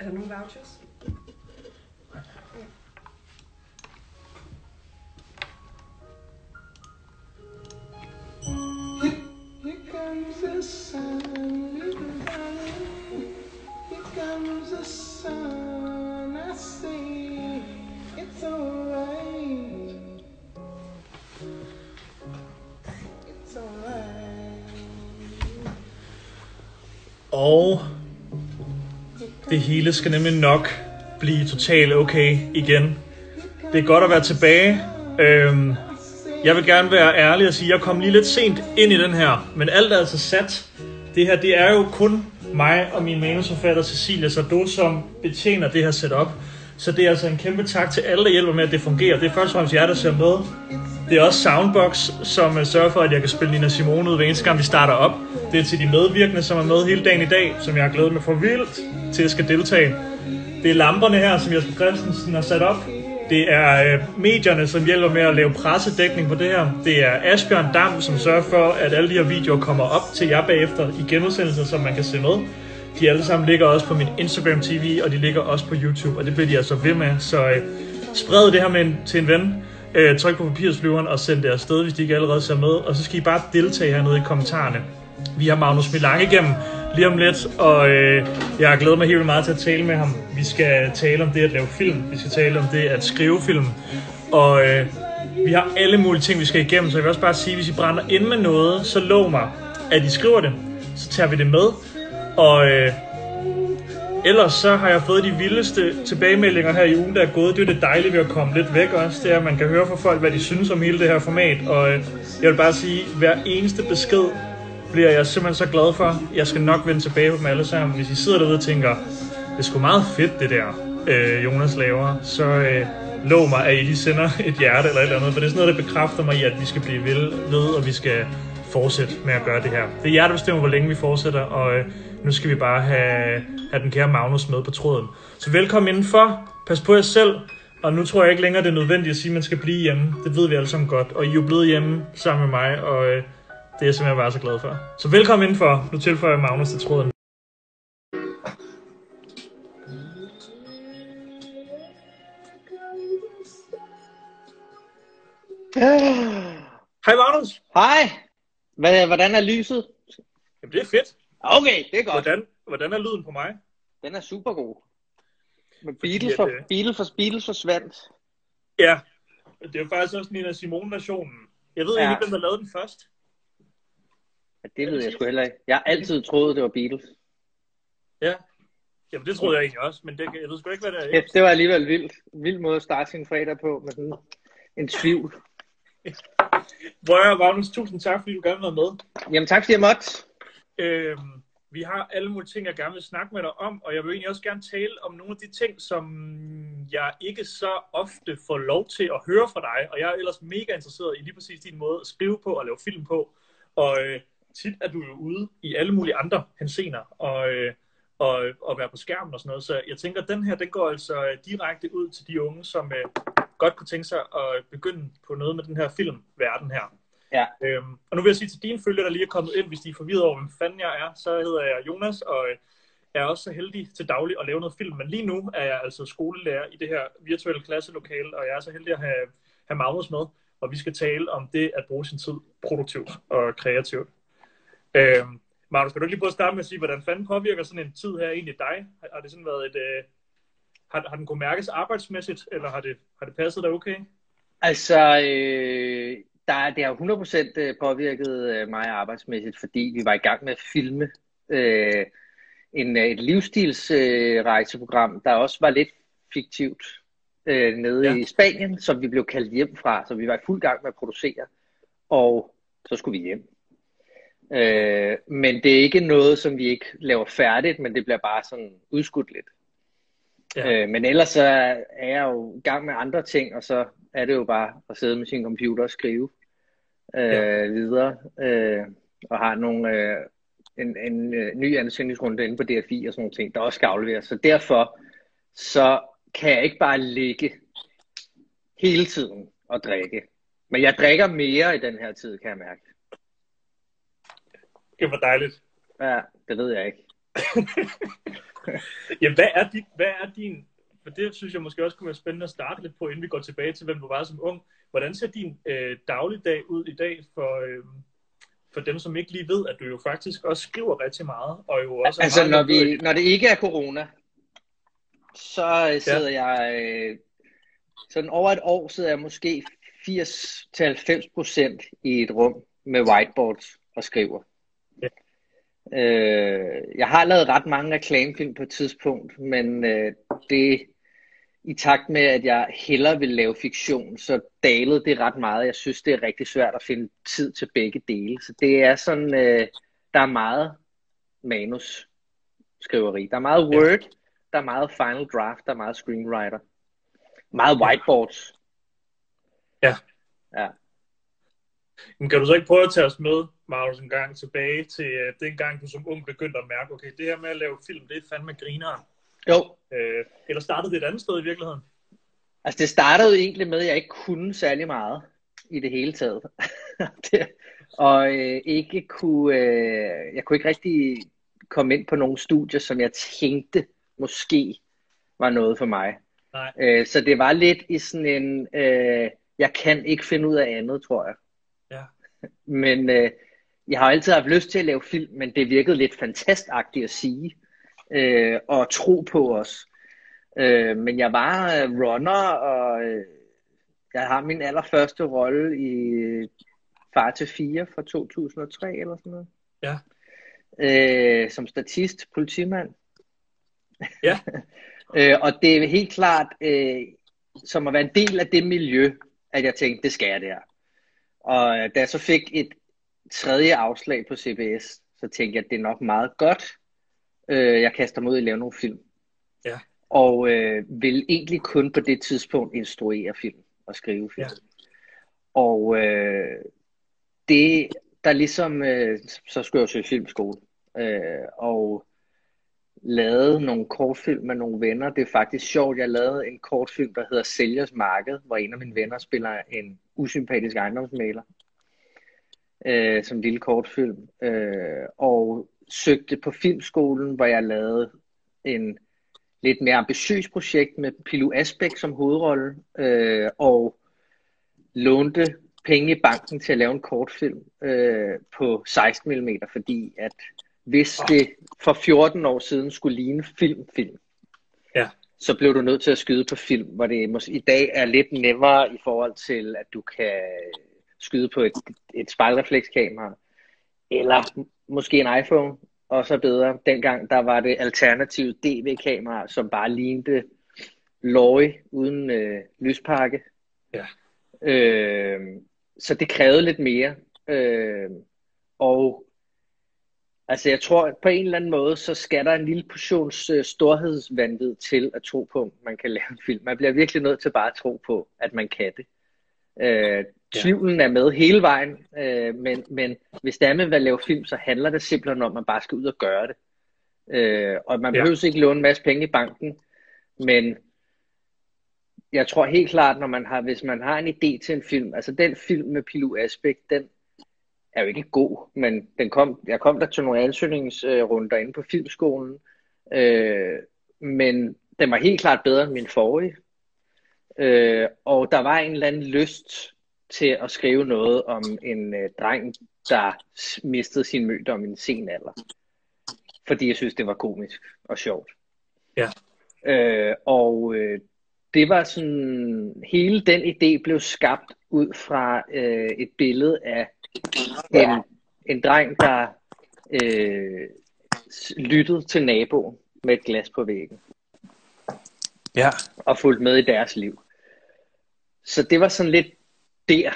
Er der nogle vouchers? Here det hele skal nemlig nok blive totalt okay igen. Det er godt at være tilbage. Øhm, jeg vil gerne være ærlig og sige, at jeg kom lige lidt sent ind i den her, men alt er altså sat. Det her, det er jo kun mig og min manusforfatter Cecilia Sardo, som betjener det her setup. Så det er altså en kæmpe tak til alle, der hjælper med, at det fungerer. Det er først og fremmest jer, der ser med. Det er også Soundbox, som øh, sørger for, at jeg kan spille Nina Simone ud hver eneste gang, vi starter op. Det er til de medvirkende, som er med hele dagen i dag, som jeg har glædet mig for vildt til at skal deltage. Det er lamperne her, som Jesper Christensen har sat op. Det er øh, medierne, som hjælper med at lave pressedækning på det her. Det er Asbjørn Dam, som sørger for, at alle de her videoer kommer op til jer bagefter i genudsendelser, som man kan se med. De alle sammen ligger også på min Instagram TV, og de ligger også på YouTube, og det bliver de altså ved med. Så øh, spred det her med en, til en ven. Øh, tryk på papirsflyveren og send det afsted, hvis de ikke allerede ser med. Og så skal I bare deltage hernede i kommentarerne. Vi har Magnus Milang igennem lige om lidt, og øh, jeg glæder mig helt meget til at tale med ham. Vi skal tale om det at lave film, vi skal tale om det at skrive film, og øh, vi har alle mulige ting, vi skal igennem, så jeg vil også bare sige, hvis I brænder ind med noget, så lov mig, at I skriver det, så tager vi det med, og øh, ellers så har jeg fået de vildeste tilbagemeldinger her i ugen, der er gået. Det er det dejlige ved at komme lidt væk også, det er, at man kan høre fra folk, hvad de synes om hele det her format, og øh, jeg vil bare sige, hver eneste besked bliver jeg simpelthen så glad for. Jeg skal nok vende tilbage på dem alle sammen. Hvis I sidder derude og tænker, det er sgu meget fedt det der, øh, Jonas laver, så øh, lov mig, at I lige sender et hjerte eller et eller andet, for det er sådan noget, der bekræfter mig i, at vi skal blive ved, ved og vi skal fortsætte med at gøre det her. Det er jer, der bestemmer, hvor længe vi fortsætter, og øh, nu skal vi bare have, have den kære Magnus med på tråden. Så velkommen indenfor. Pas på jer selv. Og nu tror jeg ikke længere, det er nødvendigt at sige, at man skal blive hjemme. Det ved vi alle sammen godt. Og I er jo blevet hjemme sammen med mig, og øh, det er jeg simpelthen bare så glad for. Så velkommen indenfor. Nu tilføjer jeg Magnus til tråden. Hej Magnus. Hej! Hvad, hvordan er lyset? Jamen det er fedt. Okay, det er godt. Hvordan, hvordan er lyden på mig? Den er super god. Men Beatles, at, for, øh, Beatles, for, Beatles forsvandt. Ja, det er faktisk også Nina Simone-versionen. Jeg ved ja. ikke, hvem der lavede den først. Ja, det ved jeg sgu heller ikke. Jeg har altid troet, det var Beatles. Ja. Jamen, det troede jeg egentlig også, men det, jeg ved sgu ikke, hvad det er. Ja, det var alligevel vildt. Vild måde at starte sin fredag på med sådan en tvivl. Hvor er Magnus, tusind tak, fordi du gerne vil være med. Jamen tak, fordi jeg måtte. Øhm, vi har alle mulige ting, jeg gerne vil snakke med dig om, og jeg vil egentlig også gerne tale om nogle af de ting, som jeg ikke så ofte får lov til at høre fra dig, og jeg er ellers mega interesseret i lige præcis din måde at skrive på og lave film på, og øh, tit er du jo ude i alle mulige andre hensener, og, øh, og, og være på skærmen og sådan noget, så jeg tænker, at den her, den går altså øh, direkte ud til de unge, som øh, godt kunne tænke sig at begynde på noget med den her filmverden her. Ja. Øhm, og nu vil jeg sige til dine følgere, der lige er kommet ind, hvis de er forvirret over, hvem fanden jeg er, så hedder jeg Jonas, og øh, er også så heldig til daglig at lave noget film. Men lige nu er jeg altså skolelærer i det her virtuelle klasselokale, og jeg er så heldig at have, have Magnus med, og vi skal tale om det at bruge sin tid produktivt og kreativt. Øhm, Magnus, kan du ikke lige prøve at starte med at sige, hvordan fanden påvirker sådan en tid her egentlig dig? Har, har det sådan været et... Øh, har, har den kunnet mærkes arbejdsmæssigt, eller har det, har det passet dig okay? Altså, øh, der, er- det har 100% øh, påvirket øh, mig arbejdsmæssigt, fordi vi var i gang med at filme øh, en, øh, et livsstilsrejseprogram, øh, der også var lidt fiktivt øh, nede ja. i Spanien, som vi blev kaldt hjem fra, så vi var i fuld gang med at producere, og så skulle vi hjem. Øh, men det er ikke noget, som vi ikke laver færdigt, men det bliver bare sådan udskudt lidt. Ja. Øh, men ellers så er jeg jo i gang med andre ting, og så er det jo bare at sidde med sin computer og skrive øh, Ja. videre. Øh, og har nogle, øh, en, en øh, ny ansøgningsrunde inde på DFI og sådan nogle ting, der også skal afleveres. Så derfor så kan jeg ikke bare ligge hele tiden og drikke. Men jeg drikker mere i den her tid, kan jeg mærke. Det var dejligt. Ja, det ved jeg ikke. ja, hvad er, dit, hvad er din... For det synes jeg måske også kunne være spændende at starte lidt på, inden vi går tilbage til, hvem du var som ung. Hvordan ser din øh, dagligdag ud i dag for, øh, for dem, som ikke lige ved, at du jo faktisk også skriver rigtig meget, og jo også Altså, når, vi, når det ikke er corona, så øh, sidder Ja. jeg... Øh, sådan over et år sidder jeg måske 80-90% i et rum med whiteboards og skriver. Ja. Øh, jeg har lavet ret mange reklamefilm på et tidspunkt, men øh, det i takt med, at jeg hellere vil lave fiktion, så dalede det ret meget. Jeg synes, det er rigtig svært at finde tid til begge dele. Så det er sådan, øh, der er meget manusskriveri. Der er meget Word, der er meget Final Draft, der er meget Screenwriter. Meget whiteboards. Ja. Ja. Men kan du så ikke prøve at tage os med, Magnus, en gang tilbage til uh, den gang, du som ung begyndte at mærke, okay, det her med at lave film, det er fandme grineren. Jo, Øh, eller startede det et andet sted i virkeligheden? altså det startede egentlig med, at jeg ikke kunne særlig meget i det hele taget. det, og øh, ikke kunne, øh, jeg kunne ikke rigtig komme ind på nogle studier, som jeg tænkte måske var noget for mig. Nej. Øh, så det var lidt i sådan en, øh, jeg kan ikke finde ud af andet, tror jeg. Ja. Men øh, jeg har altid haft lyst til at lave film, men det virkede lidt fantastisk at sige øh, og tro på os. Øh, men jeg var øh, runner, og øh, jeg har min allerførste rolle i Far til 4 fra 2003 eller sådan noget. Ja. Øh, som statist, politimand. Ja. øh, og det er helt klart, øh, som at være en del af det miljø, at jeg tænkte, det skal jeg der. Og øh, da jeg så fik et tredje afslag på CBS, så tænkte jeg, at det er nok meget godt, øh, jeg kaster mig ud i at lave nogle film. Ja. Og øh, vil egentlig kun på det tidspunkt instruere film og skrive film. Ja. Og øh, det, der ligesom, øh, så skulle jeg til filmskole, øh, og lavede nogle kortfilm med nogle venner. Det er faktisk sjovt, jeg lavede en kortfilm, der hedder Sælgers Marked, hvor en af mine venner spiller en usympatisk ejendomsmaler, øh, som lille kortfilm, øh, og søgte på filmskolen, hvor jeg lavede en lidt mere ambitiøs projekt med Pilu Asbæk som hovedrolle, øh, og lånte penge i banken til at lave en kortfilm øh, på 16 mm, fordi at hvis det for 14 år siden skulle ligne film-film, Ja. så blev du nødt til at skyde på film, hvor det måske i dag er lidt nemmere i forhold til, at du kan skyde på et, et spejlreflekskamera, eller måske en iPhone, og så bedre. Dengang der var det alternative DV-kamera, som bare lignede løg uden øh, lyspakke. Ja. Øh, så det krævede lidt mere. Øh, og altså jeg tror, på en eller anden måde, så skal der en lille portion øh, storhedsvanvid til at tro på, at man kan lave en film. Man bliver virkelig nødt til bare at tro på, at man kan det. Øh, tvivlen er med hele vejen, øh, men, men hvis det er med at lave film, så handler det simpelthen om, at man bare skal ud og gøre det. Øh, og man Ja. behøver ikke låne en masse penge i banken, men jeg tror helt klart, når man har, hvis man har en idé til en film, altså den film med Pilu Asbæk, den er jo ikke god, men den kom, jeg kom der til nogle ansøgningsrunder inde på filmskolen, øh, men den var helt klart bedre end min forrige. Øh, og der var en eller anden lyst til at skrive noget om en øh, dreng, der mistede sin mødom i en sen alder. Fordi jeg synes, det var komisk og sjovt. Ja. Øh, og øh, det var sådan, hele den idé blev skabt ud fra øh, et billede af en, en dreng, der øh, lyttede til naboen med et glas på væggen Ja. og fulgt med i deres liv. Så det var sådan lidt der,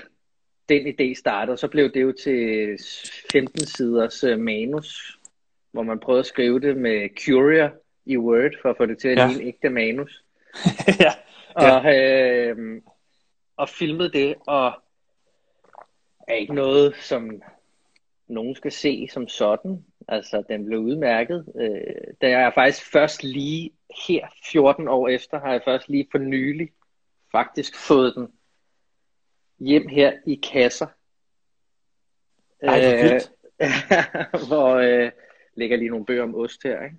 den idé startede. Så blev det jo til 15 siders øh, manus, hvor man prøvede at skrive det med Courier i Word, for at få det til at Ja. ligne ægte manus. ja. Og, øh, og filmede det, og er ikke noget, som nogen skal se som sådan. Altså, den blev udmærket. Øh, da jeg faktisk først lige her, 14 år efter, har jeg først lige for nylig faktisk fået den hjem her i kasser. Ej. Øh, hvor, øh, lægger lige nogle bøger om ost her, ikke?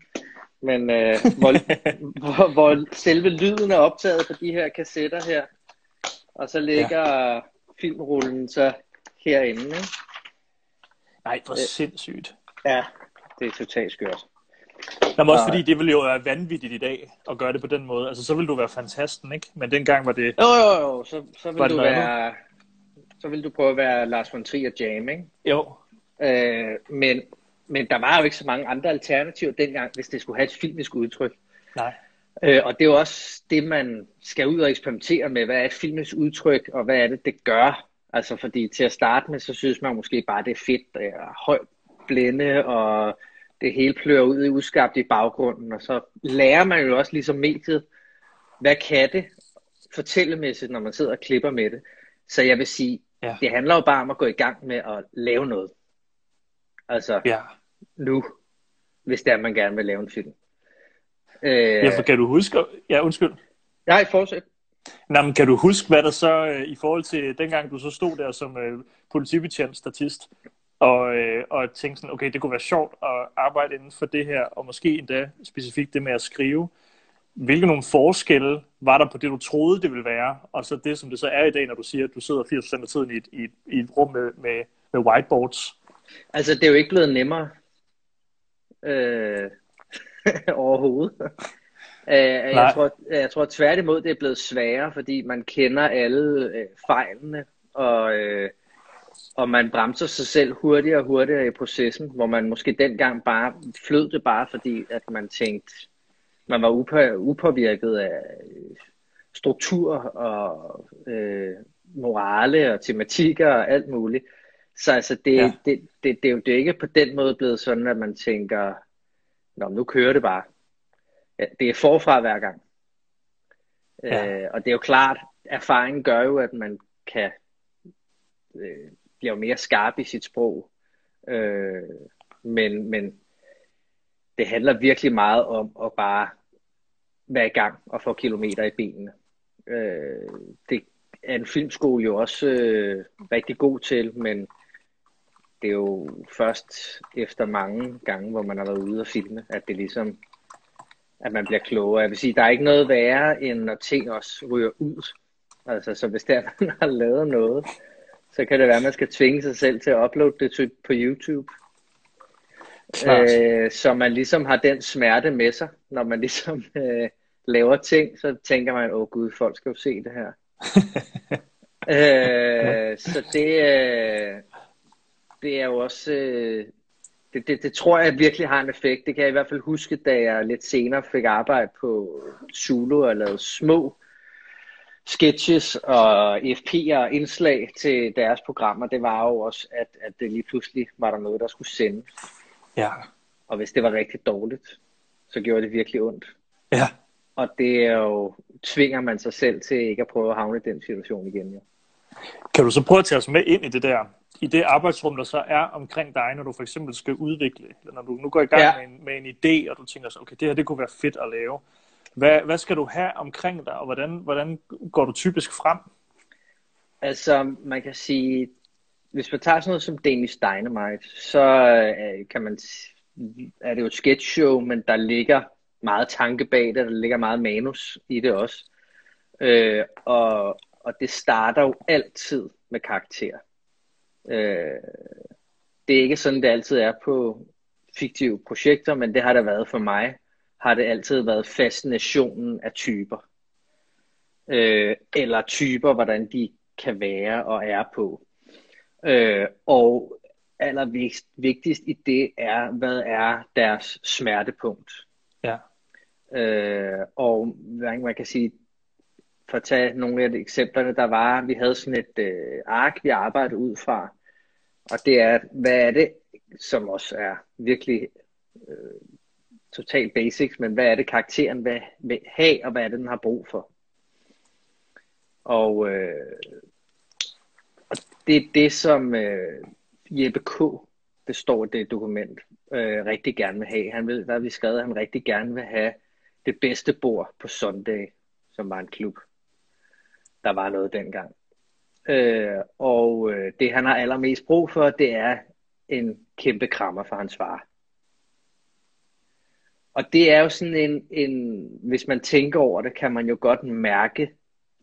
Men øh, hvor, hvor, hvor selve lyden er optaget på de her kassetter her, og så ligger ja. filmrullen så herinde, ikke? Nej, hvor sindssygt. Ja, det er totalt skørt. Jamen også fordi det ville jo være vanvittigt i dag at gøre det på den måde. Altså så ville du være fantasten, ikke? Men dengang var det... Jo, jo, jo. Så, så vil du være... Så vil du prøve at være Lars von Trier Jam, ikke? Jo. Øh, men, men der var jo ikke så mange andre alternativer dengang, hvis det skulle have et filmisk udtryk. Nej. Øh, og det er jo også det, man skal ud og eksperimentere med. Hvad er et filmisk udtryk, og hvad er det, det gør? Altså fordi til at starte med, så synes man måske bare, det er fedt, er højt blænde, og det hele plører ud i udskabt i baggrunden, og så lærer man jo også ligesom mediet, hvad kan det fortællemæssigt, når man sidder og klipper med det. Så jeg vil sige, ja. det handler jo bare om at gå i gang med at lave noget. Altså ja. nu, hvis det er, man gerne vil lave en film. Øh, ja, for kan du huske... Ja, undskyld. Nej, fortsæt. Nå, men kan du huske, hvad der så øh, i forhold til dengang, du så stod der som øh, politibetjent statist, og, øh, og tænkte sådan, okay, det kunne være sjovt at arbejde inden for det her, og måske endda specifikt det med at skrive. Hvilke nogle forskelle var der på det, du troede, det ville være, og så det, som det så er i dag, når du siger, at du sidder 80% af tiden i et, i et, i et rum med, med, med whiteboards? Altså, det er jo ikke blevet nemmere øh, overhovedet. Øh, jeg, tror, jeg tror tværtimod, det er blevet sværere, fordi man kender alle øh, fejlene, og, øh, og man bremser sig selv hurtigere og hurtigere i processen, hvor man måske dengang bare flød det bare, fordi at man tænkte, man var upå, upåvirket af struktur og øh, morale og tematikker og alt muligt. Så altså, det, ja. det, det, det, er jo det er ikke på den måde blevet sådan, at man tænker, Nå, nu kører det bare. Ja, det er forfra hver gang. Ja. Øh, og det er jo klart, erfaringen gør jo, at man kan øh, blive mere skarp i sit sprog. Øh, men, men det handler virkelig meget om at bare være i gang og få kilometer i benene. Øh, det er en filmskole jo også øh, rigtig god til, men det er jo først efter mange gange, hvor man har været ude og filme, at det ligesom, at man bliver klogere. Jeg vil sige, der er ikke noget værre, end når ting også ryger ud. Altså, så hvis der man har lavet noget, så kan det være, at man skal tvinge sig selv til at uploade det på YouTube. Øh, så man ligesom har den smerte med sig, når man ligesom øh, laver ting, så tænker man, åh gud, folk skal jo se det her. øh, så det, øh, det er jo også, øh, det, det, det tror jeg virkelig har en effekt. Det kan jeg i hvert fald huske, da jeg lidt senere fik arbejde på Zulu og lavede små sketches og FP'er og indslag til deres programmer. Det var jo også, at, at det lige pludselig var der noget, der skulle sendes. Ja. Og hvis det var rigtig dårligt, så gjorde det virkelig ondt. Ja. Og det er jo, tvinger man sig selv til ikke at prøve at havne i den situation igen. Ja. Kan du så prøve at tage os med ind i det der, i det arbejdsrum, der så er omkring dig, når du for eksempel skal udvikle, eller når du nu går i gang ja. med, en, med en idé, og du tænker så, okay, det her det kunne være fedt at lave. Hvad, hvad skal du have omkring dig, og hvordan, hvordan går du typisk frem? Altså, man kan sige, hvis man tager sådan noget som Danish Dynamite, så øh, kan man, er det jo et sketch show, men der ligger meget tanke bag det, der ligger meget manus i det også. Øh, og, og det starter jo altid med karakter. Øh, det er ikke sådan, det altid er på fiktive projekter, men det har det været for mig. Har det altid været fascinationen af typer. Øh, eller typer, hvordan de kan være og er på. Øh, og allervigtigst i det er, hvad er deres smertepunkt. Ja. Øh, og man kan sige, for at tage nogle af de eksemplerne, der var, vi havde sådan et øh, ark, vi arbejdede ud fra, og det er, hvad er det, som også er virkelig øh, total basics, men hvad er det karakteren vil, vil have, og hvad er det, den har brug for? Og, øh, og det er det, som øh, Jeppe K., det står i det dokument, øh, rigtig gerne vil have. Han vil, hvad vi skrevet, han rigtig gerne vil have det bedste bord på Sunday, som var en klub. Der var noget dengang. Øh, og øh, det han har allermest brug for, det er en kæmpe krammer for hans far og det er jo sådan en, en, hvis man tænker over det, kan man jo godt mærke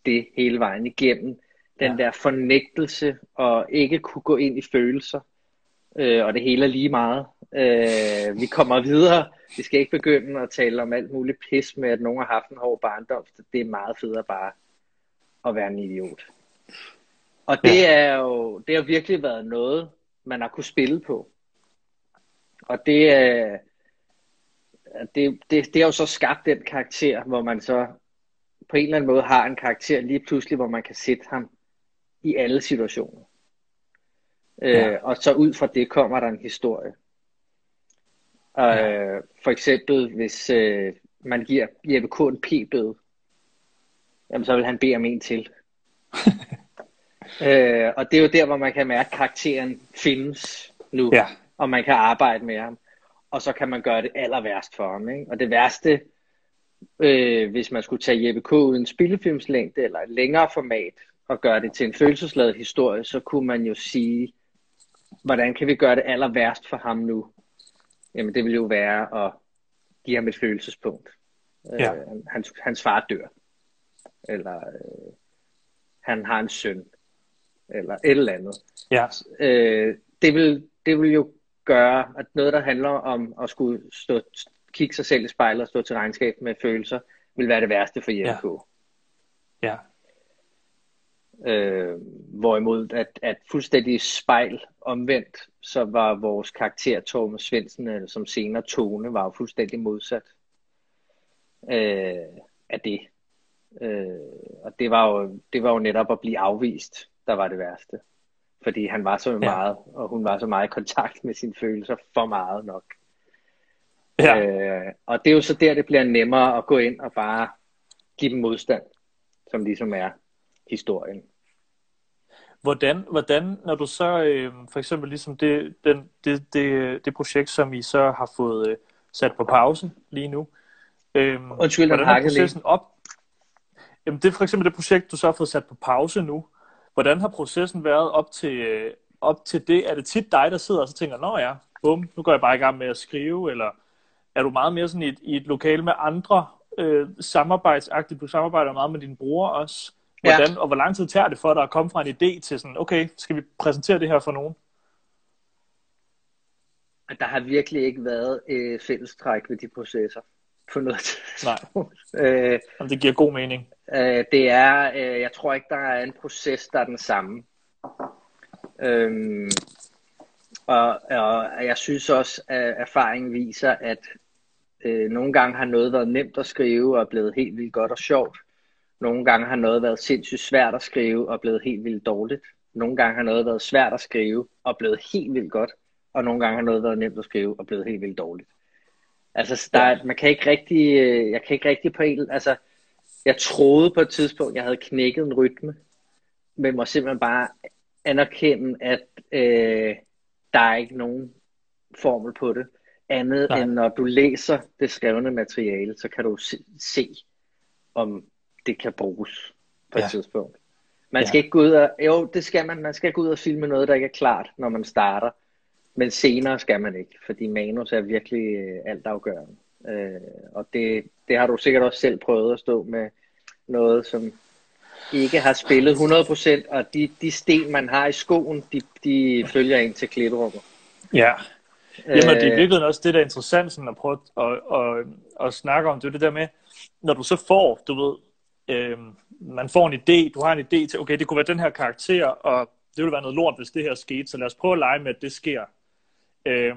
det hele vejen igennem. Den ja. der fornægtelse og ikke kunne gå ind i følelser, øh, og det hele er lige meget. Øh, vi kommer videre. Vi skal ikke begynde at tale om alt muligt pis med, at nogen har haft en hård barndom. Det er meget federe bare at være en idiot. Og det ja. er jo det har virkelig været noget, man har kunne spille på. Og det, øh, det, det, det har jo så skabt den karakter, hvor man så på en eller anden måde har en karakter lige pludselig, hvor man kan sætte ham i alle situationer. Ja. Øh, og så ud fra det kommer der en historie. Ja. Øh, for eksempel, hvis øh, man giver Jeppe K. en p-bøde, jamen så vil han bede om en til. øh, og det er jo der, hvor man kan mærke, at karakteren findes nu, ja. og man kan arbejde med ham. Og så kan man gøre det aller værst for ham. Ikke? Og det værste, øh, hvis man skulle tage Jeppe K. uden spillefilmslængde eller et længere format, og gøre det til en følelsesladet historie, så kunne man jo sige, hvordan kan vi gøre det aller værst for ham nu? Jamen det vil jo være at give ham et følelsespunkt. Ja. Øh, hans, hans far dør. Eller øh, han har en søn. Eller et eller andet. Ja. Øh, det, vil, det vil jo gøre, at noget, der handler om at skulle stå, kigge sig selv i spejlet og stå til regnskab med følelser, vil være det værste for JMK. Ja. ja. Øh, hvorimod at, at fuldstændig spejl omvendt, så var vores karakter Torben Svendsen, eller som senere Tone, var jo fuldstændig modsat øh, af det. Øh, og det var, jo, det var jo netop at blive afvist, der var det værste. Fordi han var så ja. meget, og hun var så meget i kontakt med sine følelser, for meget nok. Ja. Øh, og det er jo så der, det bliver nemmere at gå ind og bare give dem modstand, som ligesom er historien. Hvordan, hvordan når du så øh, for eksempel ligesom det, den, det, det, det projekt, som I så har fået øh, sat på pause lige nu, øh, Undskyld, hvordan er processen lige. op? Jamen det er for eksempel det projekt, du så har fået sat på pause nu. Hvordan har processen været op til, op til det? Er det tit dig, der sidder og så tænker, nå ja, bum, nu går jeg bare i gang med at skrive, eller er du meget mere sådan i et, i et lokale med andre øh, samarbejdsagtigt? Du samarbejder meget med din bror også. Hvordan, ja. Og hvor lang tid tager det for dig at komme fra en idé til sådan, okay, skal vi præsentere det her for nogen? Der har virkelig ikke været øh, fællestræk ved de processer på noget tidspunkt. Nej, øh, Jamen, det giver god mening. Øh, det er, øh, jeg tror ikke, der er en proces, der er den samme. Øhm, og, og jeg synes også, at erfaringen viser, at øh, nogle gange har noget været nemt at skrive og blevet helt vildt godt og sjovt. Nogle gange har noget været sindssygt svært at skrive og blevet helt vildt dårligt. Nogle gange har noget været svært at skrive og blevet helt vildt godt. Og nogle gange har noget været nemt at skrive og blevet helt vildt dårligt. Altså, der, ja. man kan ikke rigtig, øh, jeg kan ikke rigtig på en, altså, jeg troede på et tidspunkt, jeg havde knækket en rytme, men må simpelthen bare anerkende, at øh, der er ikke nogen formel på det, andet Nej. end når du læser det skrevne materiale, så kan du se, se om det kan bruges på et ja. tidspunkt. Man skal ja. ikke gå ud og, jo, det skal man, man skal gå ud og filme noget, der ikke er klart, når man starter. Men senere skal man ikke, fordi manus er virkelig øh, altafgørende. Øh, og det, det har du sikkert også selv prøvet at stå med noget, som ikke har spillet 100%, og de, de sten, man har i skoen, de, de følger ind til klipperummet. Ja, Jamen, det er øh. virkelig også det, der er interessant sådan at prøve at, at, at, at snakke om. Det er det der med, når du så får, du ved, øh, man får en idé, du har en idé til, okay, det kunne være den her karakter, og det ville være noget lort, hvis det her skete, så lad os prøve at lege med, at det sker. Øh,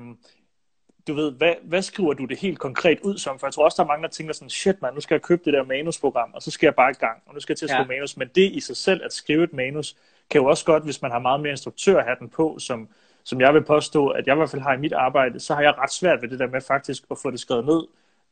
du ved, hvad, hvad skriver du det helt konkret ud som? For jeg tror også, der er mange, der tænker sådan, shit man, nu skal jeg købe det der manusprogram, og så skal jeg bare i gang, og nu skal jeg til at skrive ja. manus. Men det i sig selv, at skrive et manus, kan jo også godt, hvis man har meget mere instruktørhatten på, som, som jeg vil påstå, at jeg i hvert fald har i mit arbejde, så har jeg ret svært ved det der med faktisk at få det skrevet ned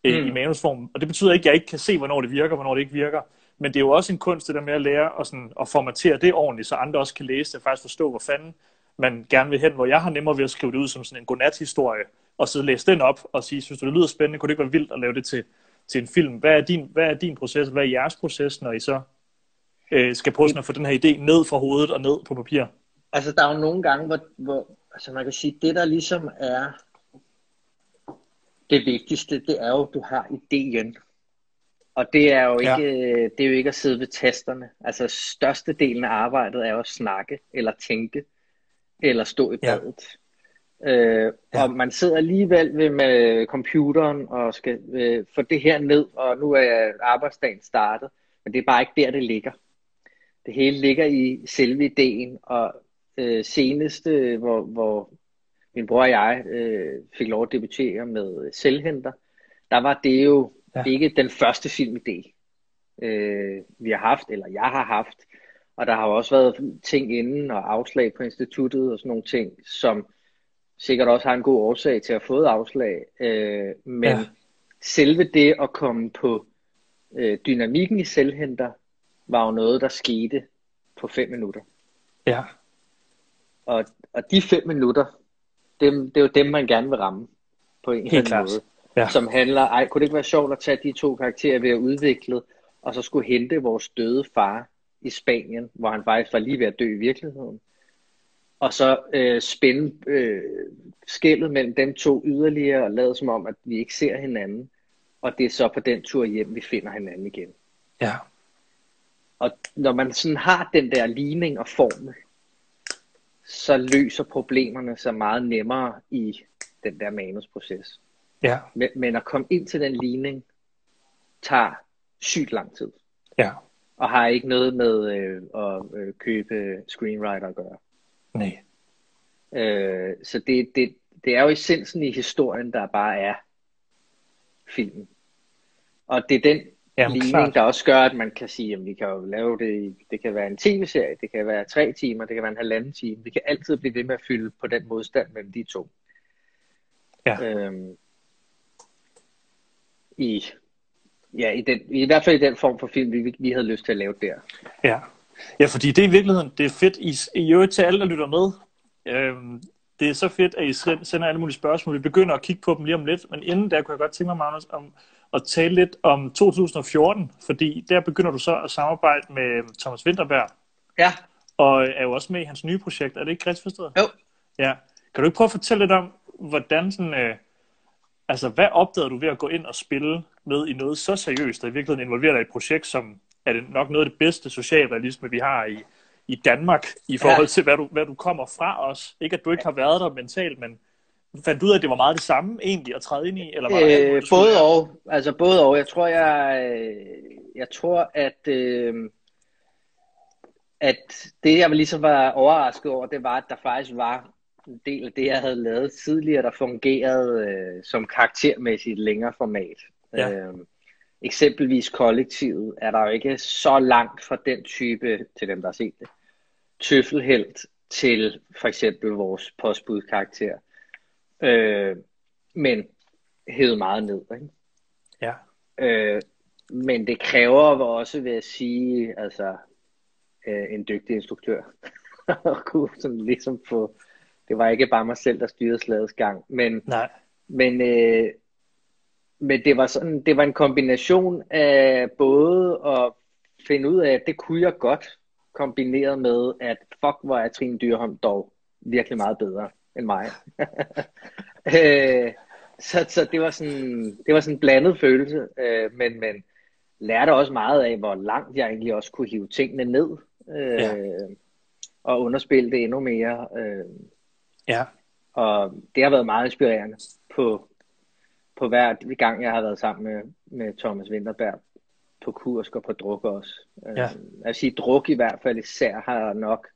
øh, mm. i manusform. Og det betyder ikke, at jeg ikke kan se, hvornår det virker, hvornår det ikke virker. Men det er jo også en kunst, det der med at lære og sådan, at formatere det ordentligt, så andre også kan læse det og faktisk forstå, hvor fanden man gerne vil hen, hvor jeg har nemmere ved at skrive det ud som sådan en godnat-historie, og så læse den op og sige, synes du, det lyder spændende, kunne det ikke være vildt at lave det til, til en film? Hvad er, din, hvad er din proces, hvad er jeres proces, når I så øh, skal prøve sådan at få den her idé ned fra hovedet og ned på papir? Altså, der er jo nogle gange, hvor, hvor altså man kan sige, det der ligesom er det vigtigste, det er jo, at du har ideen. Og det er jo ikke, ja. det er jo ikke at sidde ved tasterne. Altså størstedelen af arbejdet er jo at snakke, eller tænke, eller stå i Ja. Øh, Ja. Og man sidder alligevel ved med computeren og skal øh, få det her ned, og nu er arbejdsdagen startet. Men det er bare ikke der, det ligger. Det hele ligger i selve ideen, og øh, seneste, hvor, hvor min bror og jeg øh, fik lov at debutere med Selvhenter, der var det jo Ja. ikke den første filmidé, øh, vi har haft, eller jeg har haft. Og der har også været ting inden og afslag på instituttet og sådan nogle ting, som sikkert også har en god årsag til at have fået afslag. Øh, men Ja. selve det at komme på øh, dynamikken i selvhenter, var jo noget, der skete på fem minutter. Ja. Og, og de fem minutter, dem, det er jo dem, man gerne vil ramme på en eller Helt anden klart. måde. Ja. Som handler, ej, kunne det ikke være sjovt at tage de to karakterer, vi har udviklet, og så skulle hente vores døde far i Spanien, hvor han faktisk var lige ved at dø i virkeligheden. Og så øh, spænde øh, skældet mellem dem to yderligere, og lade som om, at vi ikke ser hinanden. Og det er så på den tur hjem, vi finder hinanden igen. Ja. Og når man sådan har den der ligning og formel, så løser problemerne sig meget nemmere i den der manusproces. Ja. Men, men at komme ind til den ligning, tager sygt lang tid. Ja. Og har ikke noget med øh, at øh, købe screenwriter at gøre. Nej. Øh, så det, det, det er jo essensen i historien, der bare er filmen. Og det er den Jamen, ligning, klart. der også gør, at man kan sige, at vi kan jo lave det, det kan være en tv-serie, det kan være tre timer, det kan være en halvanden time. Vi kan altid blive ved med at fylde på den modstand mellem de to. Ja. Øhm, i, ja, i, den, i hvert fald i den form for film, vi, vi havde lyst til at lave der. Ja. Ja, fordi det er i virkeligheden, det er fedt, I, I øvrigt til alle, der lytter med. Øhm, det er så fedt, at I sen- sender alle mulige spørgsmål. Vi begynder at kigge på dem lige om lidt, men inden der kunne jeg godt tænke mig, Magnus, om at tale lidt om 2014, fordi der begynder du så at samarbejde med Thomas Winterberg, Ja, og er jo også med i hans nye projekt. Er det ikke rigtigt forstået? jo. Ja. Kan du ikke prøve at fortælle lidt om, hvordan sådan, øh, altså hvad opdagede du ved at gå ind og spille med i noget så seriøst, der i virkeligheden involverer dig i et projekt, som er det nok noget af det bedste socialrealisme, vi har i, i Danmark, i forhold Ja. til, hvad du, hvad du kommer fra os. Ikke at du ikke har været der mentalt, men fandt du ud af, at det var meget det samme egentlig at træde ind i? Eller var der alt Øh, skulle både lære? og. Altså både og. Jeg tror, jeg, øh, jeg tror, at, øh, at det, jeg ligesom var overrasket over, det var, at der faktisk var en del af det, jeg havde lavet tidligere, der fungerede øh, som karaktermæssigt længere format. Ja. Øh, eksempelvis kollektivet er der jo ikke så langt fra den type, til dem, der har set det, tøffelhelt til for eksempel vores postbudkarakter. Øh, men hævet meget ned. Ikke? Ja. Øh, men det kræver også, vil jeg sige, altså øh, en dygtig instruktør. at kunne sådan ligesom få, det var ikke bare mig selv, der styrede slagets gang, men, Nej. men, øh, men det var sådan, det var en kombination af både at finde ud af, at det kunne jeg godt, kombineret med, at fuck, hvor er Trine Dyrholm dog virkelig meget bedre end mig. øh, så, så det var sådan, det var sådan en blandet følelse, øh, men, men lærte også meget af, hvor langt jeg egentlig også kunne hive tingene ned, øh, Ja. og underspille det endnu mere. Øh, Ja. og det har været meget inspirerende på, på hver gang, jeg har været sammen med, med Thomas Winterberg på Kursk og på druk også. Øh, Ja. Jeg sige, druk i hvert fald især har nok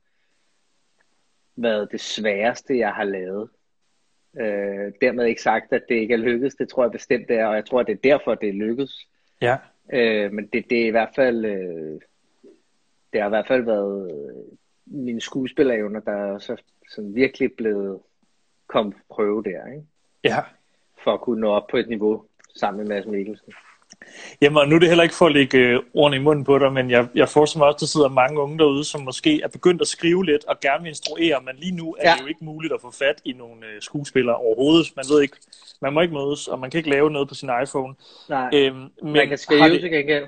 været det sværeste, jeg har lavet. Øh, dermed ikke sagt, at det ikke er lykkedes. Det tror jeg bestemt det er, og jeg tror, at det er derfor, det er lykkedes. Ja. Øh, men det, det er i hvert fald, øh, det har i hvert fald været øh, mine skuespillerevner, der er så sådan virkelig blevet kommet på prøve der, ikke? Ja. For at kunne nå op på et niveau sammen med Mads Mikkelsen. Jamen, og nu er det heller ikke for at lægge øh, ordene i munden på dig, men jeg, jeg forestiller mig også, at der sidder mange unge derude, som måske er begyndt at skrive lidt og gerne vil instruere, men lige nu er ja. Det jo ikke muligt at få fat i nogle øh, skuespillere overhovedet. Man ved ikke, man må ikke mødes, og man kan ikke lave noget på sin iPhone. Nej, Øhm, men man kan skrive det, til gengæld.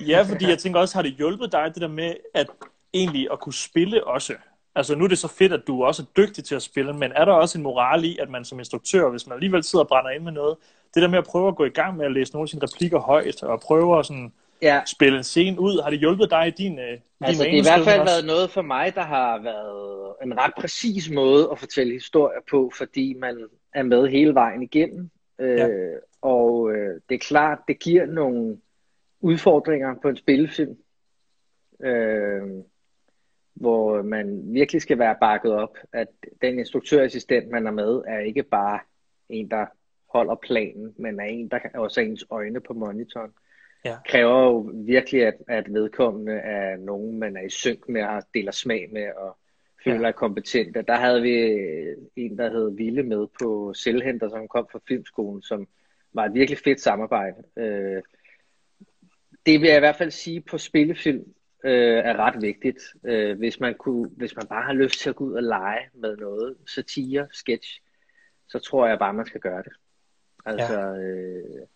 Ja, fordi jeg tænker også, har det hjulpet dig det der med at egentlig at kunne spille også? Altså nu er det så fedt, at du også er dygtig til at spille, men er der også en moral i, at man som instruktør, hvis man alligevel sidder og brænder ind med noget, det der med at prøve at gå i gang med at læse nogle af sine replikker højt, og prøve at sådan Ja, spille en scene ud, har det hjulpet dig i din, øh, din altså det har i hvert fald manuskrivning været noget for mig, der har været en ret præcis måde at fortælle historier på, fordi man er med hele vejen igennem. Øh, Ja. Og øh, det er klart, det giver nogle udfordringer på en spillefilm, øh, hvor man virkelig skal være bakket op, at den instruktørassistent, man er med, er ikke bare en, der holder planen, men er en, der også er ens øjne på monitoren. Ja. Kræver jo virkelig, at, at vedkommende er nogen, man er i synk med og deler smag med og føler Ja. er kompetente. Der havde vi en, der hed Ville med på Selvhenter, som kom fra Filmskolen, som var et virkelig fedt samarbejde. Øh, det vil jeg i hvert fald sige på spillefilm øh, er ret vigtigt. Øh, hvis, man kunne, hvis man bare har lyst til at gå ud og lege med noget, satire, sketch, så tror jeg bare, man skal gøre det. Altså øh,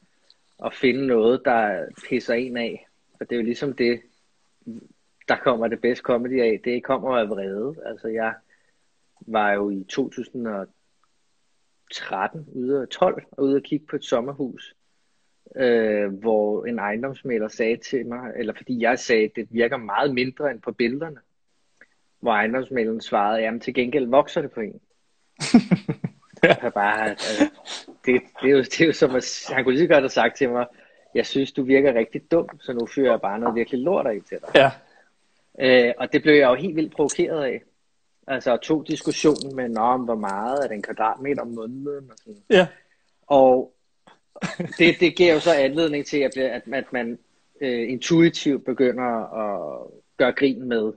at finde noget, der pisser en af. For det er jo ligesom det, der kommer det bedste comedy af. Det kommer af vrede. Altså jeg var jo i 2013 ude af 12 og ude at kigge på et sommerhus, øh, hvor en ejendomsmælder sagde til mig, eller fordi jeg sagde, at det virker meget mindre end på billederne, hvor ejendomsmælderen svarede, jamen til gengæld vokser det på en. Ja. Jeg bare, altså, det, det, er jo, det er jo som at, han kunne lige så godt have sagt til mig, jeg synes, du virker rigtig dum, så nu fyrer jeg bare noget virkelig lort af til dig. Ja, Øh, og det blev jeg jo helt vildt provokeret af. Altså tog diskussionen med, Nå, om hvor meget er det en kvadratmeter om måneden og sådan. ja, Og det, det giver jo så anledning til, at, at, at man øh, intuitivt begynder at gøre grin med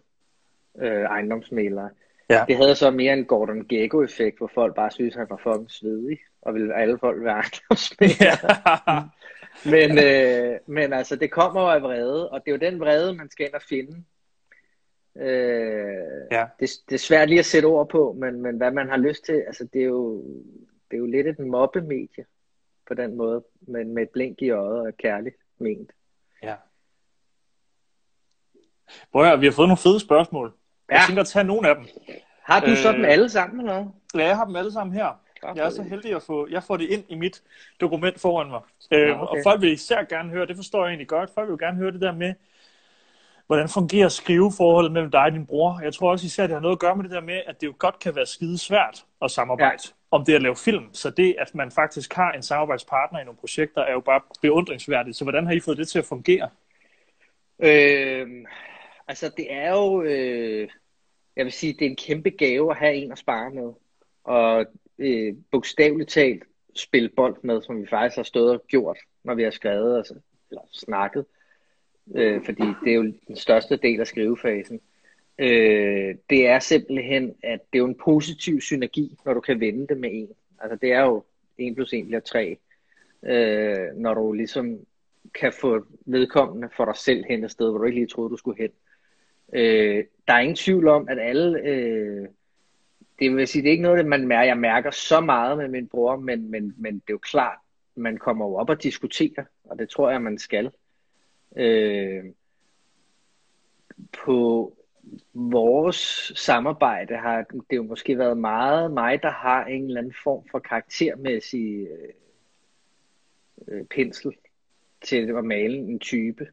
øh, ejendomsmælere. Ja. Det havde så mere en Gordon Gekko-effekt, hvor folk bare synes, at han var fucking svedig, og ville alle folk være ejendomsmælere. ja. Men, øh, men altså, det kommer jo af vrede, og det er jo den vrede, man skal ind og finde. Øh, Ja. det, det er svært lige at sætte ord på, men, men hvad man har lyst til, altså det er jo, det er jo lidt et mobbemedie på den måde, men med et blink i øjet og kærligt ment. ja. Prøv at vi har fået nogle fede spørgsmål. Jeg Ja. tænker at tage nogle af dem. Har du øh, så dem alle sammen eller noget? Ja, jeg har dem alle sammen her. Godt Jeg er så heldig at få, jeg får det ind i mit dokument foran mig. Øh, okay. Og folk vil især gerne høre, det forstår jeg egentlig godt, folk vil gerne høre det der med, hvordan fungerer skriveforholdet mellem dig og din bror. Jeg tror også især, det har noget at gøre med det der med, at det jo godt kan være skide svært at samarbejde ja om det at lave film. Så det, at man faktisk har en samarbejdspartner i nogle projekter, er jo bare beundringsværdigt. Så hvordan har I fået det til at fungere? Øh, altså det er jo, øh, jeg vil sige, det er en kæmpe gave at have en at spare med. Og øh, bogstaveligt talt spille bold med, som vi faktisk har stået og gjort, når vi har skrevet altså, eller snakket. Øh, fordi det er jo den største del af skrivefasen. Øh, det er simpelthen, at det er jo en positiv synergi, når du kan vende det med en. Altså det er jo 1 plus 1 bliver 3. Øh, når du ligesom kan få vedkommende for dig selv hen et sted, hvor du ikke lige troede, du skulle hen. Øh, der er ingen tvivl om, at alle... Øh, det vil sige, det er ikke noget, det man mærker. Jeg mærker så meget med min bror, men, men, men det er jo klart, man kommer jo op og diskuterer, og det tror jeg, man skal. Øh, på vores samarbejde har det jo måske været meget mig, der har en eller anden form for karaktermæssig øh, øh, pensel til at male en type.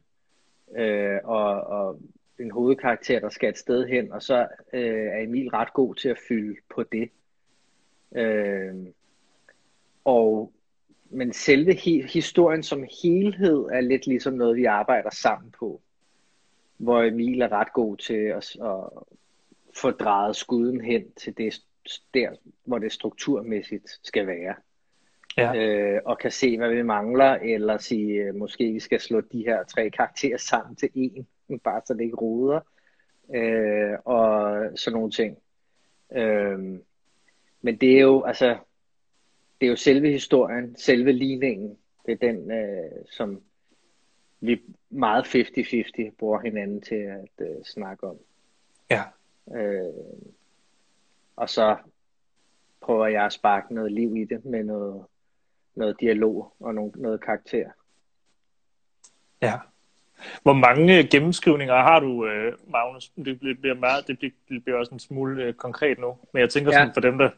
Øh, og, og en hovedkarakter, der skal et sted hen, og så øh, er Emil ret god til at fylde på det. Øh, og men selve historien som helhed er lidt ligesom noget, vi arbejder sammen på. Hvor Emil er ret god til at, at få drejet skuden hen til det der, hvor det strukturmæssigt skal være. Ja. Øh, og kan se, hvad vi mangler, eller sige, øh, måske vi skal slå de her tre karakterer sammen til en, bare så det ikke roder, øh, og sådan nogle ting. Øh, men det er jo, altså, det er jo selve historien, selve ligningen, det er den, øh, som vi meget 50-50 bruger hinanden til at øh, snakke om. Ja. Øh, og så prøver jeg at sparke noget liv i det med noget, noget dialog og noget, noget karakter. Ja. Hvor mange gennemskrivninger har du, øh, Magnus? Det bliver, meget, det bliver, det bliver også en smule øh, konkret nu. Men jeg tænker sådan Ja. for dem, der,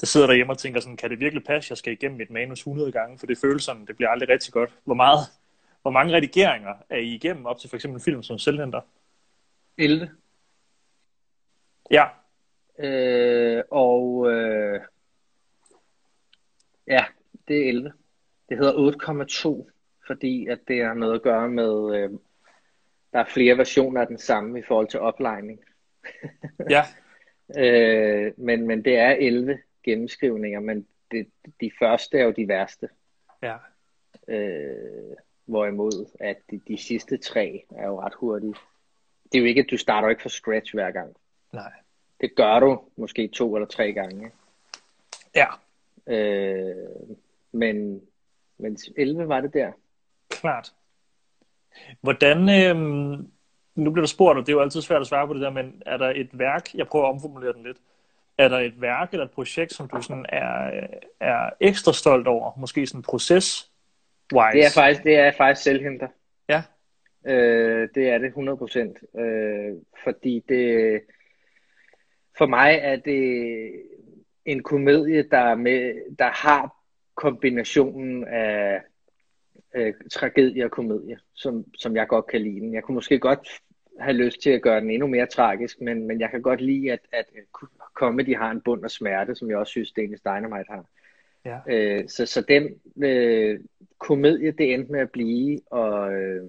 der sidder derhjemme og tænker sådan, kan det virkelig passe, jeg skal igennem mit manus 100 gange, for det føles sådan, det bliver aldrig rigtig godt. Hvor meget, hvor mange redigeringer er I igennem op til for eksempel en film som Selvhenter? 11. Ja, Øh, og øh, ja, det er 11. Det hedder 8,2, fordi at det har noget at gøre med, øh, der er flere versioner af den samme i forhold til oplejning. ja, Øh, men, men det er 11 gennemskrivninger, men det, de første er jo de værste. ja, Øh, hvorimod at de, de sidste tre er jo ret hurtige. Det er jo ikke, at du starter ikke fra scratch hver gang. nej. Det gør du måske to eller tre gange. Ja, Øh, men, men 11 var det der. klart. Hvordan, øhm, nu bliver der spurgt, og det er jo altid svært at svare på det der, men er der et værk, jeg prøver at omformulere den lidt, er der et værk eller et projekt, som du sådan er, er ekstra stolt over, måske sådan proces wise? Det er faktisk, det er faktisk selvhenter. Ja, Øh, det er det 100%. Øh, fordi det, for mig er det en komedie, der, er med, der har kombinationen af øh, tragedie og komedie, som, som jeg godt kan lide den. Jeg kunne måske godt have lyst til at gøre den endnu mere tragisk, men, men jeg kan godt lide, at, at comedy har en bund af smerte, som jeg også synes, Danish Dynamite har. Ja, Øh, så, så den øh, komedie, det endte med at blive, og øh,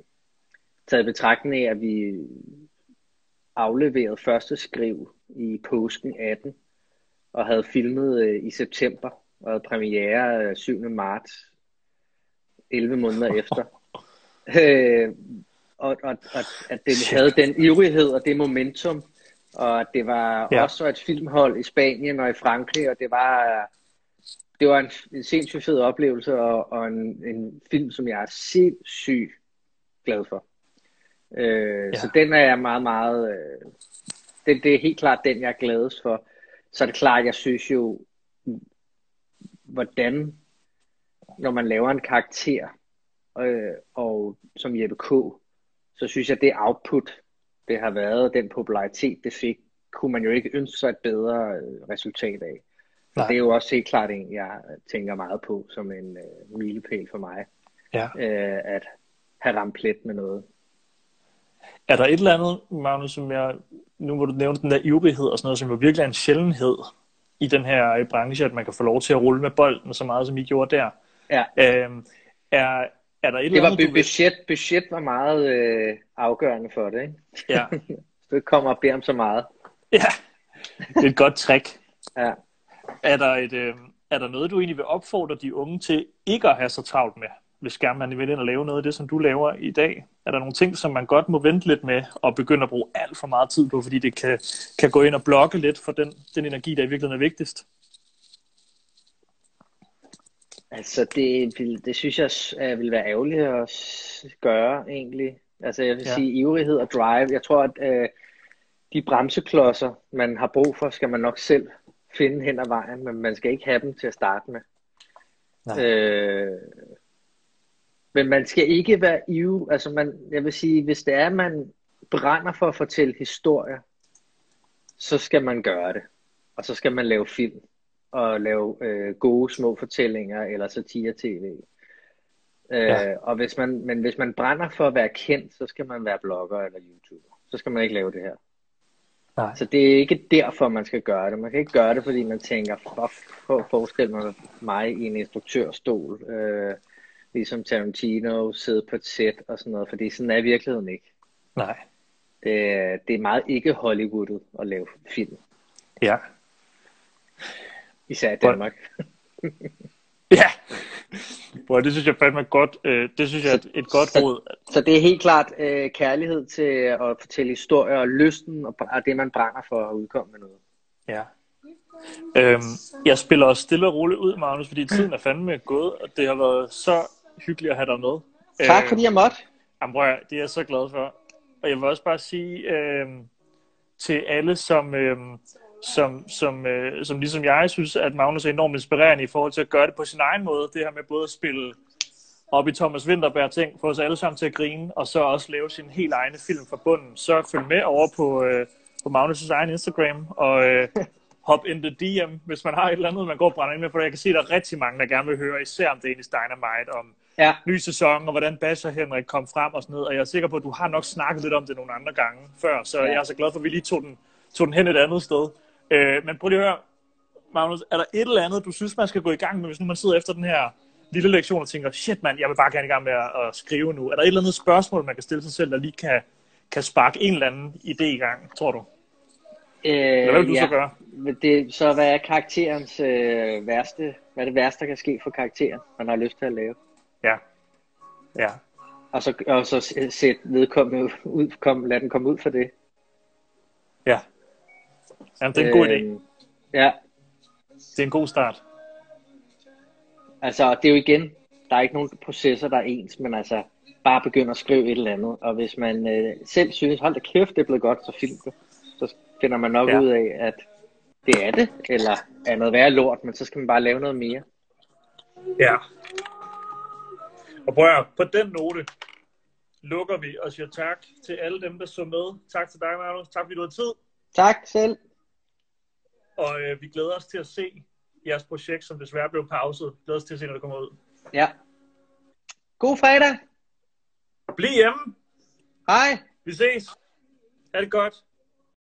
taget betragtning af, at vi afleverede første skriv i påsken 18, og havde filmet øh, i september, og havde premiere øh, 7. marts, 11 måneder efter. Øh, og, og, og at den Shit. havde den ivrighed og det momentum, og at det var ja. også et filmhold i Spanien og i Frankrig, og det var det var en, en sindssygt fed oplevelse, og, og en, en film, som jeg er sindssygt glad for. Øh, Ja. Så den er jeg meget, meget... Øh, det, det er helt klart den, jeg er gladest for. Så er det klart, jeg synes jo, hvordan, når man laver en karakter, øh, og som Jeppe K., så synes jeg, det output, det har været, den popularitet, det fik, kunne man jo ikke ønske sig et bedre øh, resultat af. Nej. det er jo også helt klart en, jeg tænker meget på som en øh, milepæl for mig, ja. øh, at have ramt plet med noget. Er der et eller andet, Magnus, som jeg, nu hvor du nævnte den der ivrighed og sådan noget, som jo virkelig er en sjældenhed i den her øh, branche, at man kan få lov til at rulle med bolden så meget, som I gjorde der. Ja, Øhm, er, er der et det eller var andet, du vil... budget, budget var meget øh, afgørende for det, ikke? Ja, det kommer og beder om så meget. ja, det er et godt trick. Ja. Er der, et, øh, er der noget, du egentlig vil opfordre de unge til ikke at have så travlt med, hvis gerne man vil ind og lave noget af det, som du laver i dag? Er der nogle ting, som man godt må vente lidt med og begynde at bruge alt for meget tid på, fordi det kan, kan gå ind og blokke lidt for den, den energi, der i virkeligheden er vigtigst? Altså, det, vil- det synes jeg øh, vil være ærgerligt at gøre, egentlig. Altså, jeg vil Ja. ja. sige, ivrighed og drive. Jeg tror, at øh, de bremseklodser, man har brug for, skal man nok selv finde hen ad vejen, men man skal ikke have dem til at starte med. Nej. Øh, men man skal ikke være ivrig. Altså, man, jeg vil sige, hvis det er, at man brænder for at fortælle historier, så skal man gøre det. Og så skal man lave film og lave øh, gode små fortællinger eller satire-tv. Øh, Ja. og hvis man, men hvis man brænder for at være kendt, så skal man være blogger eller YouTuber. Så skal man ikke lave det her. Nej. Så det er ikke derfor, man skal gøre det. Man kan ikke gøre det, fordi man tænker, prøv at forestille mig i en instruktørstol, øh, ligesom Tarantino, sidde på et sæt og sådan noget, fordi sådan er virkeligheden ikke. Nej. Det, det er meget ikke Hollywoodet at lave film, Ja. især i Danmark. Ja. Boy, det synes jeg fandme er godt. Øh, det synes jeg er et, godt Så- råd. Så det er helt klart øh, kærlighed til at fortælle historier og lysten og, og det, man brænder for at udkomme med noget. Ja. Øhm, jeg spiller også stille og roligt ud, Magnus, fordi tiden er fandme gået, og det har været så hyggeligt at have dig med. Tak Øh, fordi jeg måtte. Jamen, høre, det er jeg så glad for. Og jeg vil også bare sige øh, til alle, som, øh, som, som, øh, som ligesom jeg synes, at Magnus er enormt inspirerende i forhold til at gøre det på sin egen måde. Det her med både at spille op i Thomas Winterberg ting, få os alle sammen til at grine, og så også lave sin helt egne film fra bunden. Så følg med over på, øh, på Magnus' egen Instagram, og øh, hop in the DM, hvis man har et eller andet, man går og brænder ind med, for jeg kan se, at der er rigtig mange, der gerne vil høre, især om Danish Dynamite, om Ja, ny sæson, og hvordan Bash og Henrik kom frem og sådan noget, og jeg er sikker på, at du har nok snakket lidt om det nogle andre gange før, så Ja. jeg er så glad for, at vi lige tog den, tog den hen et andet sted. Øh, men prøv lige at høre, Magnus, er der et eller andet, du synes, man skal gå i gang med, hvis nu man sidder efter den her lille lektion og tænker, shit mand, jeg vil bare gerne i gang med at, at skrive nu. Er der et eller andet spørgsmål, man kan stille sig selv, der lige kan, kan sparke en eller anden idé i gang, tror du? øh, Eller hvad vil du ja. så gøre? Det, så hvad er karakterens øh, værste, hvad er det værste, der kan ske for karakteren, man har lyst til at lave? Ja. Ja. Og så, og så sæt vedkommende ud, kom, lad den komme ud for det. Ja. Jamen, det er en god idé. Øhm, Ja, Det er en god start. altså det er jo igen, der er ikke nogen processer, der er ens, men altså bare begynde at skrive et eller andet. Og hvis man øh, selv synes, hold da kæft, det er blevet godt, så film det. Så finder man nok Ja. ud af, at det er det, eller er noget værre lort, men så skal man bare lave noget mere. Ja. Og prøv at, på den note lukker vi og siger tak til alle dem, der så med. Tak til dig, Magnus. Tak fordi du har tid. Tak selv. Og øh, vi glæder os til at se jeres projekt, som desværre blev pauset. Vi glæder os til at se, når det kommer ud. Ja. God fredag. Bliv hjemme. Hej. Vi ses. Ha' det godt.